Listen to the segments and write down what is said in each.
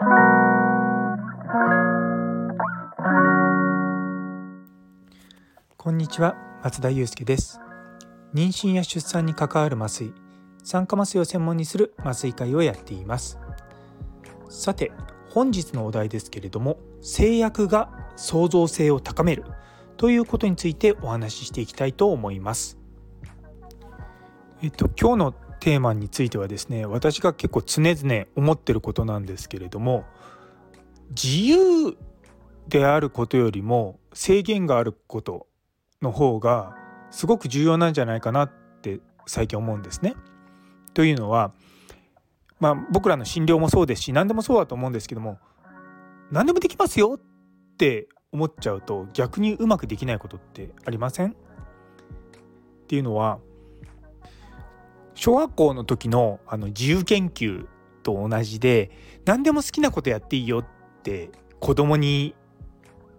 こんにちは松田祐介です。妊娠や出産に関わる麻酔酸化麻酔を専門にする麻酔会をやっています。さて本日のお題ですけれども製薬が創造性を高めるということについてお話ししていきたいと思います。えっと今日のテーマについてはですね私が結構常々思ってることなんですけれども自由であることよりも制限があることの方がすごく重要なんじゃないかなって最近思うんですね。というのはまあ僕らの診療もそうですし何でもそうだと思うんですけども何でもできますよって思っちゃうと逆にうまくできないことってありません？っていうのは小学校の時のあの自由研究と同じで何でも好きなことやっていいよって子供に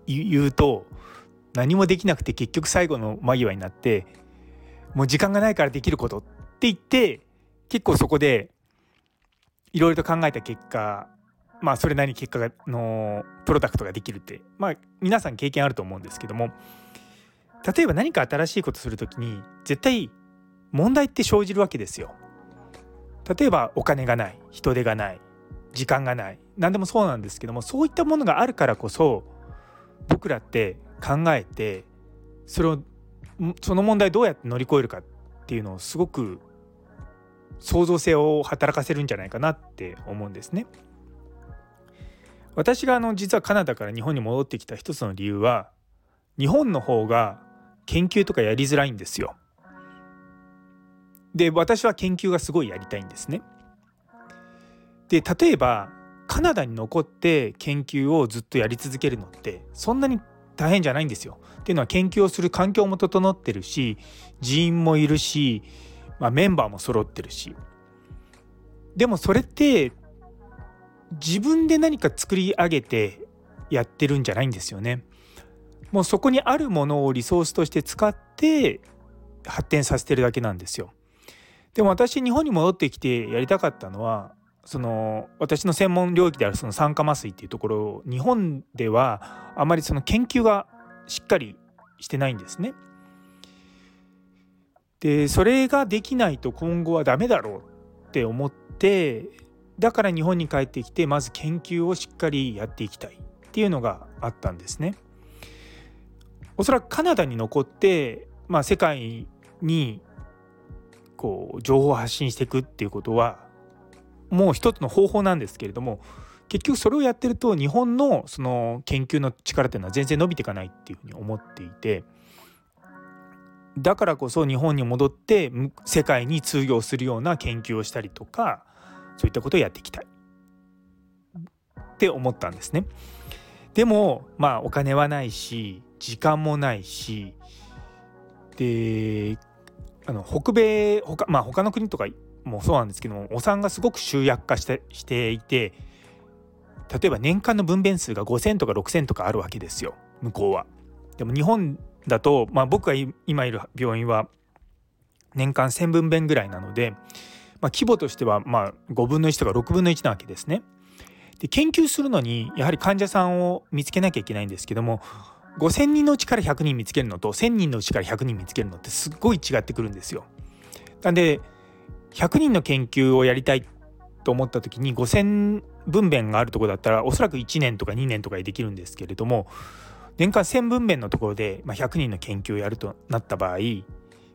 言うと何もできなくて結局最後の間際になってもう時間がないからできることって言って結構そこでいろいろと考えた結果まあそれなりに結果がのプロダクトができるってまあ皆さん経験あると思うんですけども例えば何か新しいことする時に絶対問題って生じるわけですよ。例えばお金がない人手がない時間がない何でもそうなんですけどもそういったものがあるからこそ僕らって考えてそれをその問題どうやって乗り越えるかっていうのをすごく創造性を働かせるんじゃないかなって思うんですね。私があの実はカナダから日本に戻ってきた一つの理由は日本の方が研究とかやりづらいんですよ。で私は研究がすごいやりたいんですね。で例えばカナダに残って研究をずっとやり続けるのってそんなに大変じゃないんですよ。っていうのは研究をする環境も整ってるし人員もいるし、まあ、メンバーも揃ってるしでもそれって自分で何か作り上げてやってるんじゃないんですよね。もうそこにあるものをリソースとして使って発展させてるだけなんですよ。でも私日本に戻ってきてやりたかったのはその私の専門領域であるその酸化麻酔っていうところを日本ではあまりその研究がしっかりしてないんですね。でそれができないと今後はダメだろうって思ってだから日本に帰ってきてまず研究をしっかりやっていきたいっていうのがあったんですね。おそらくカナダに残って、まあ、世界にこう情報を発信していくっていうことはもう一つの方法なんですけれども結局それをやってると日本のその研究の力っていうのは全然伸びていかないっていうふうに思っていてだからこそ日本に戻って世界に通用するような研究をしたりとかそういったことをやっていきたいって思ったんですね。でもまあお金はないし時間もないしであの北米他,、まあ、他の国とかもそうなんですけどもお産がすごく集約化してしていて例えば年間の分娩数が5,000とか6,000とかあるわけですよ向こうは。でも日本だと、まあ、僕が今いる病院は年間1,000分娩ぐらいなので、まあ、規模としてはまあ5分の1とか6分の1なわけですね。で研究するのにやはり患者さんを見つけなきゃいけないんですけども5,000人のうちから100人見つけるのと1,000人のうちから100人見つけるのってすっごい違ってくるんですよ。なんで100人の研究をやりたいと思った時に5,000分娩があるとこだったらおそらく1年とか2年とかでできるんですけれども年間1,000分娩のところで、ま100人の研究をやるとなった場合、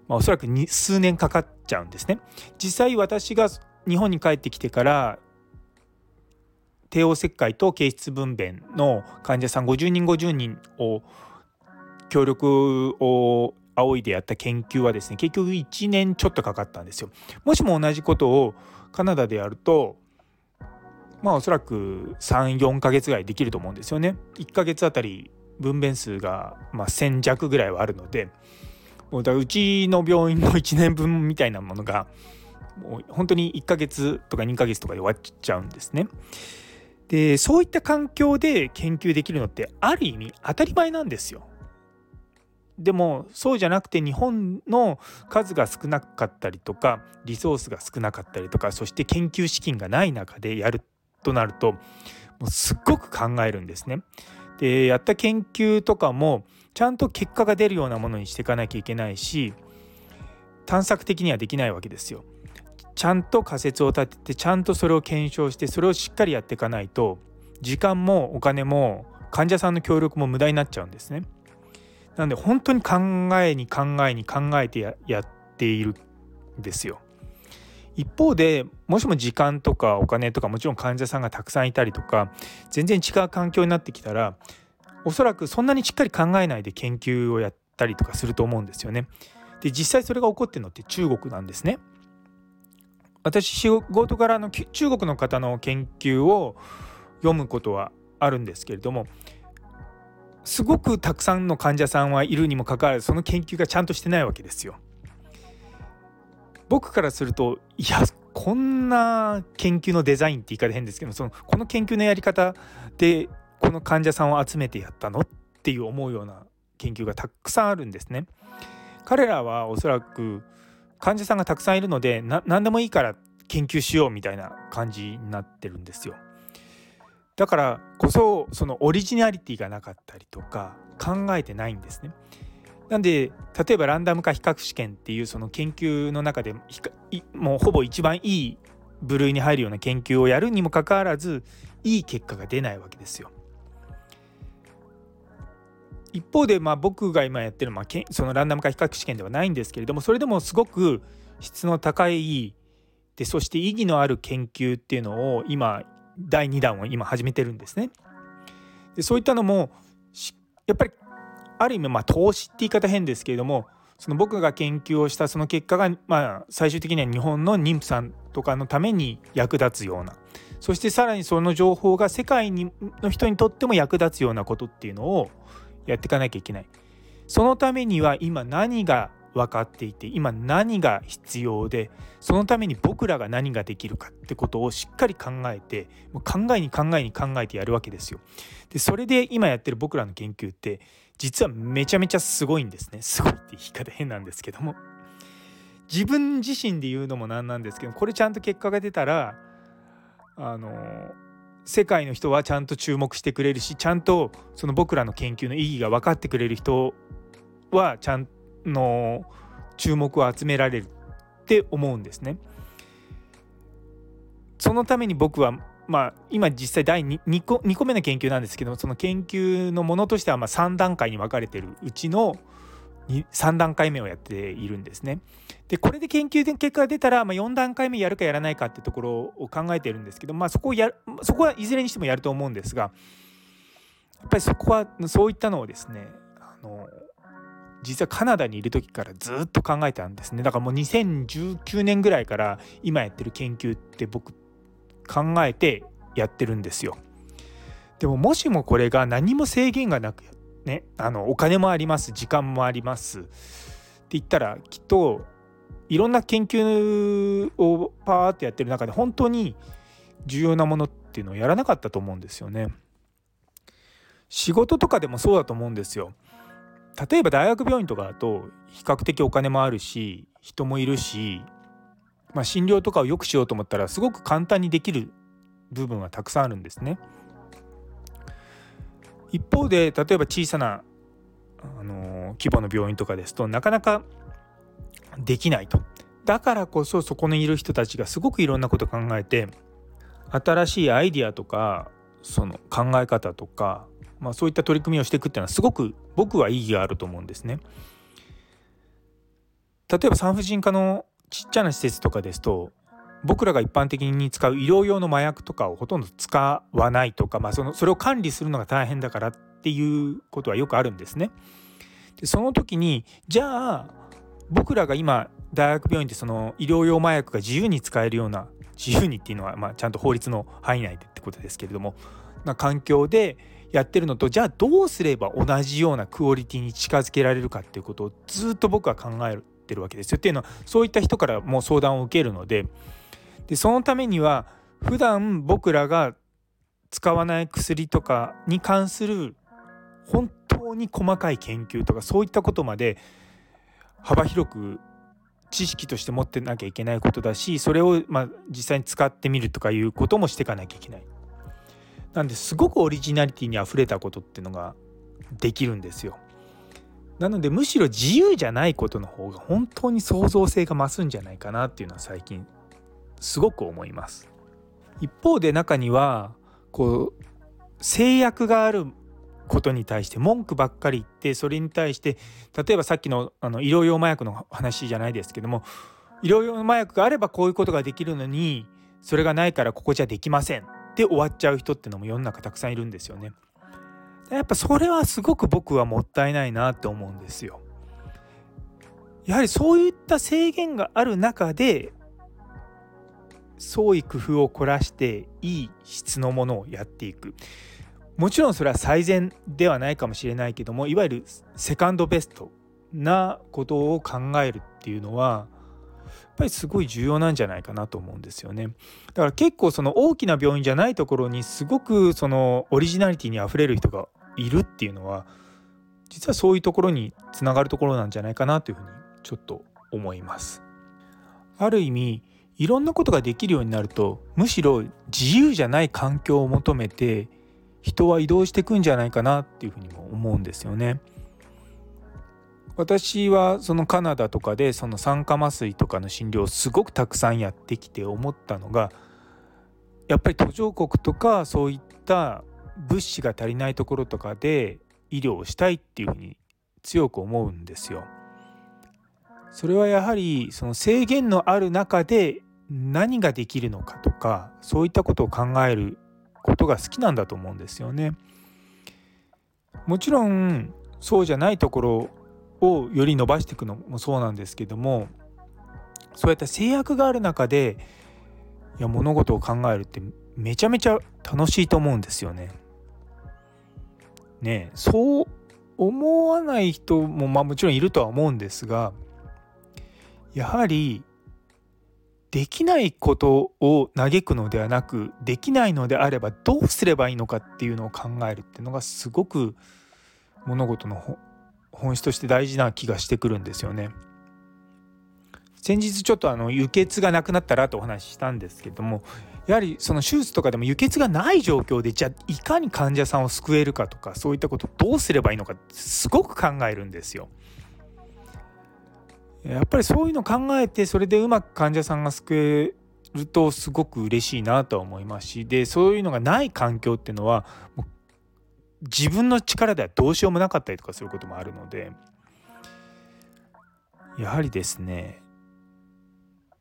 まあ、おそらく数年かかっちゃうんですね。実際私が日本に帰ってきてから帝王切開と経質分娩の患者さん50人50人を協力を仰いでやった研究はですね結局1年ちょっとかかったんですよ。もしも同じことをカナダでやるとまあおそらく34ヶ月ぐらいできると思うんですよね。1ヶ月あたり分娩数がまあ1,000弱ぐらいはあるのでもうだうちの病院の 1年分みたいなものがもう本当に1ヶ月とか2ヶ月とかで終わっちゃうんですね。でそういった環境で研究できるのってある意味当たり前なんですよ。でもそうじゃなくて日本の数が少なかったりとかリソースが少なかったりとかそして研究資金がない中でやるとなるともうすっごく考えるんですね。でやった研究とかもちゃんと結果が出るようなものにしていかなきゃいけないし探索的にはできないわけですよ。ちゃんと仮説を立ててちゃんとそれを検証してそれをしっかりやっていかないと時間もお金も患者さんの協力も無駄になっちゃうんですね。なので本当に考えに考えに考えてやっているんですよ。一方でもしも時間とかお金とかもちろん患者さんがたくさんいたりとか全然違う環境になってきたらおそらくそんなにしっかり考えないで研究をやったりとかすると思うんですよね。で実際それが起こってるのって中国なんですね。私仕事からの中国の方の研究を読むことはあるんですけれどもすごくたくさんの患者さんはいるにもかかわらずその研究がちゃんとしてないわけですよ。僕からするといやこんな研究のデザインって言い方変ですけどそのこの研究のやり方でこの患者さんを集めてやったの？っていう思うような研究がたくさんあるんですね。彼らはおそらく患者さんがたくさんいるので何でもいいから研究しようみたいな感じになってるんですよ。だからこそそのオリジナリティがなかったりとか考えてないんですね。なんで例えばランダム化比較試験っていうその研究の中でもうほぼ一番いい部類に入るような研究をやるにもかかわらずいい結果が出ないわけですよ。一方でまあ僕が今やってるまあそのランダム化比較試験ではないんですけれどもそれでもすごく質の高いでそして意義のある研究っていうのを今第2弾を今始めてるんですね。でそういったのもやっぱりある意味まあ投資って言い方変ですけれどもその僕が研究をしたその結果がまあ最終的には日本の妊婦さんとかのために役立つようなそしてさらにその情報が世界にの人にとっても役立つようなことっていうのをやっていかなきゃいけない。そのためには今何が分かっていて今何が必要でそのために僕らが何ができるかってことをしっかり考えてもう考えに考えに考えてやるわけですよ。でそれで今やってる僕らの研究って実はめちゃめちゃすごいんですね。すごいって言い方変なんですけども。自分自身で言うのもなんなんですけどこれちゃんと結果が出たらあの世界の人はちゃんと注目してくれるしちゃんとその僕らの研究の意義が分かってくれる人はちゃんの注目を集められるって思うんですね。そのために僕はまあ今実際第 2, 2, 個2個目の研究なんですけどその研究のものとしてはま3段階に分かれてるうちの3段階目をやっているんですね。でこれで研究で結果が出たら、まあ、4段階目やるかやらないかってところを考えているんですけど、まあ、そこをやそこはいずれにしてもやると思うんですがやっぱりそこはそういったのをですねあの実はカナダにいる時からずっと考えたんですねだからもう2019年ぐらいから今やってる研究って僕考えてやってるんですよでももしもこれが何も制限がなくねあのお金もあります時間もありますって言ったらきっといろんな研究をパーってやってる中で本当に重要なものっていうのをやらなかったと思うんですよね。仕事とかでもそうだと思うんですよ。例えば大学病院とかだと比較的お金もあるし人もいるし、まあ、診療とかを良くしようと思ったらすごく簡単にできる部分はたくさんあるんですね。一方で例えば小さな、あの規模の病院とかですとなかなかできないと。だからこそそこにいる人たちがすごくいろんなこと考えて新しいアイディアとかその考え方とかまあ、そういった取り組みをしていくっていうのはすごく僕は意義があると思うんですね。例えば産婦人科のちっちゃな施設とかですと僕らが一般的に使う医療用の麻薬とかをほとんど使わないとか、まあ、そのそれを管理するのが大変だからっていうことはよくあるんですね。でその時にじゃあ僕らが今大学病院でその医療用麻薬が自由に使えるような自由にっていうのはまあちゃんと法律の範囲内でってことですけれどもな環境でやってるのとじゃあどうすれば同じようなクオリティに近づけられるかっていうことをずっと僕は考えてるわけですよ。っていうのはそういった人からも相談を受けるのででそのためには普段僕らが使わない薬とかに関する本当に細かい研究とかそういったことまで幅広く知識として持ってなきゃいけないことだしそれをま実際に使ってみるとかいうこともしていかなきゃいけない。なんですごくオリジナリティにあふれたことっていうのができるんですよ。なのでむしろ自由じゃないことの方が本当に創造性が増すんじゃないかなっていうのは最近すごく思います。一方で中にはこう制約があることに対して文句ばっかり言ってそれに対して例えばさっきのあの医療用麻薬の話じゃないですけども医療用麻薬があればこういうことができるのにそれがないからここじゃできませんって終わっちゃう人ってのも世の中たくさんいるんですよね。やっぱそれはすごく僕はもったいないなって思うんですよ。やはりそういった制限がある中で創意工夫を凝らしていい質のものをやっていくもちろんそれは最善ではないかもしれないけどもいわゆるセカンドベストなことを考えるっていうのはやっぱりすごい重要なんじゃないかなと思うんですよね。だから結構その大きな病院じゃないところにすごくそのオリジナリティにあふれる人がいるっていうのは実はそういうところにつながるところなんじゃないかなというふうにちょっと思います。ある意味いろんなことができるようになるとむしろ自由じゃない環境を求めて人は移動していくんじゃないかなっていうふうにも思うんですよね。私はそのカナダとかでその酸化麻酔とかの診療をすごくたくさんやってきて思ったのがやっぱり途上国とかそういった物資が足りないところとかで医療をしたいっていうふうに強く思うんですよ。それはやはりその制限のある中で何ができるのかとかそういったことを考えることが好きなんだと思うんですよね。もちろんそうじゃないところをより伸ばしていくのもそうなんですけどもそうやって制約がある中でいや物事を考えるってめちゃめちゃ楽しいと思うんですよね。ねそう思わない人もまあもちろんいるとは思うんですがやはりできないことを嘆くのではなくできないのであればどうすればいいのかっていうのを考えるっていうのがすごく物事の本質として大事な気がしてくるんですよね。先日ちょっとあの輸血がなくなったらとお話ししたんですけどもやはりその手術とかでも輸血がない状況でじゃあいかに患者さんを救えるかとかそういったことどうすればいいのかすごく考えるんですよ。やっぱりそういうの考えてそれでうまく患者さんが救えるとすごく嬉しいなとは思いますしでそういうのがない環境っていうのは自分の力ではどうしようもなかったりとかすることもあるのでやはりですね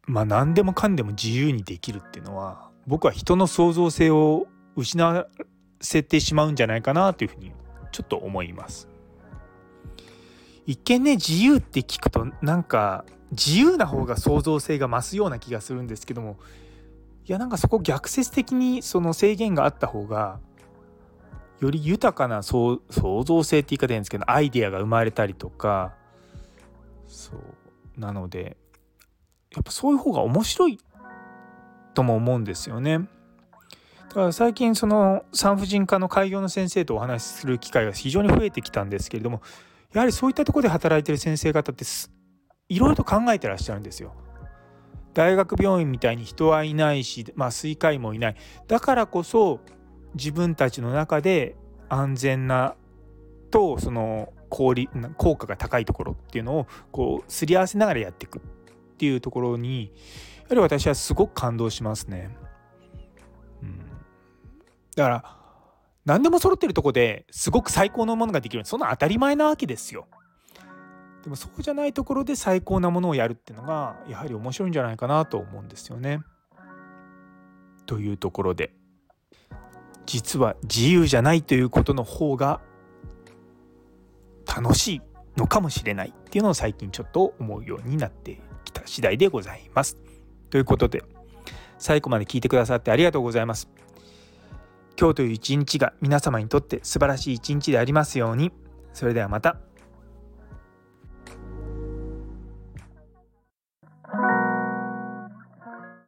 まあ何でもかんでも自由にできるっていうのは僕は人の創造性を失わせてしまうんじゃないかなというふうにちょっと思います。一見ね自由って聞くとなんか自由な方が創造性が増すような気がするんですけどもいやなんかそこ逆説的にその制限があった方がより豊かな創造性って言い方なんですけどアイデアが生まれたりとかそうなのでやっぱそういう方が面白いとも思うんですよね。だから最近その産婦人科の開業の先生とお話しする機会が非常に増えてきたんですけれどもやはりそういったところで働いてる先生方っていろいろと考えてらっしゃるんですよ。大学病院みたいに人はいないし、まあ、水科医もいないだからこそ自分たちの中で安全なとその効効果が高いところっていうのをこうすり合わせながらやっていくっていうところにやはり私はすごく感動しますね。うん、だから何でも揃ってるとこですごく最高のものができるそんな当たり前なわけですよ。でもそうじゃないところで最高なものをやるっていうのがやはり面白いんじゃないかなと思うんですよね。というところで実は自由じゃないということの方が楽しいのかもしれないっていうのを最近ちょっと思うようになってきた次第でございます。ということで最後まで聞いてくださってありがとうございます。今日という一日が皆様にとって素晴らしい一日でありますように。それではまた。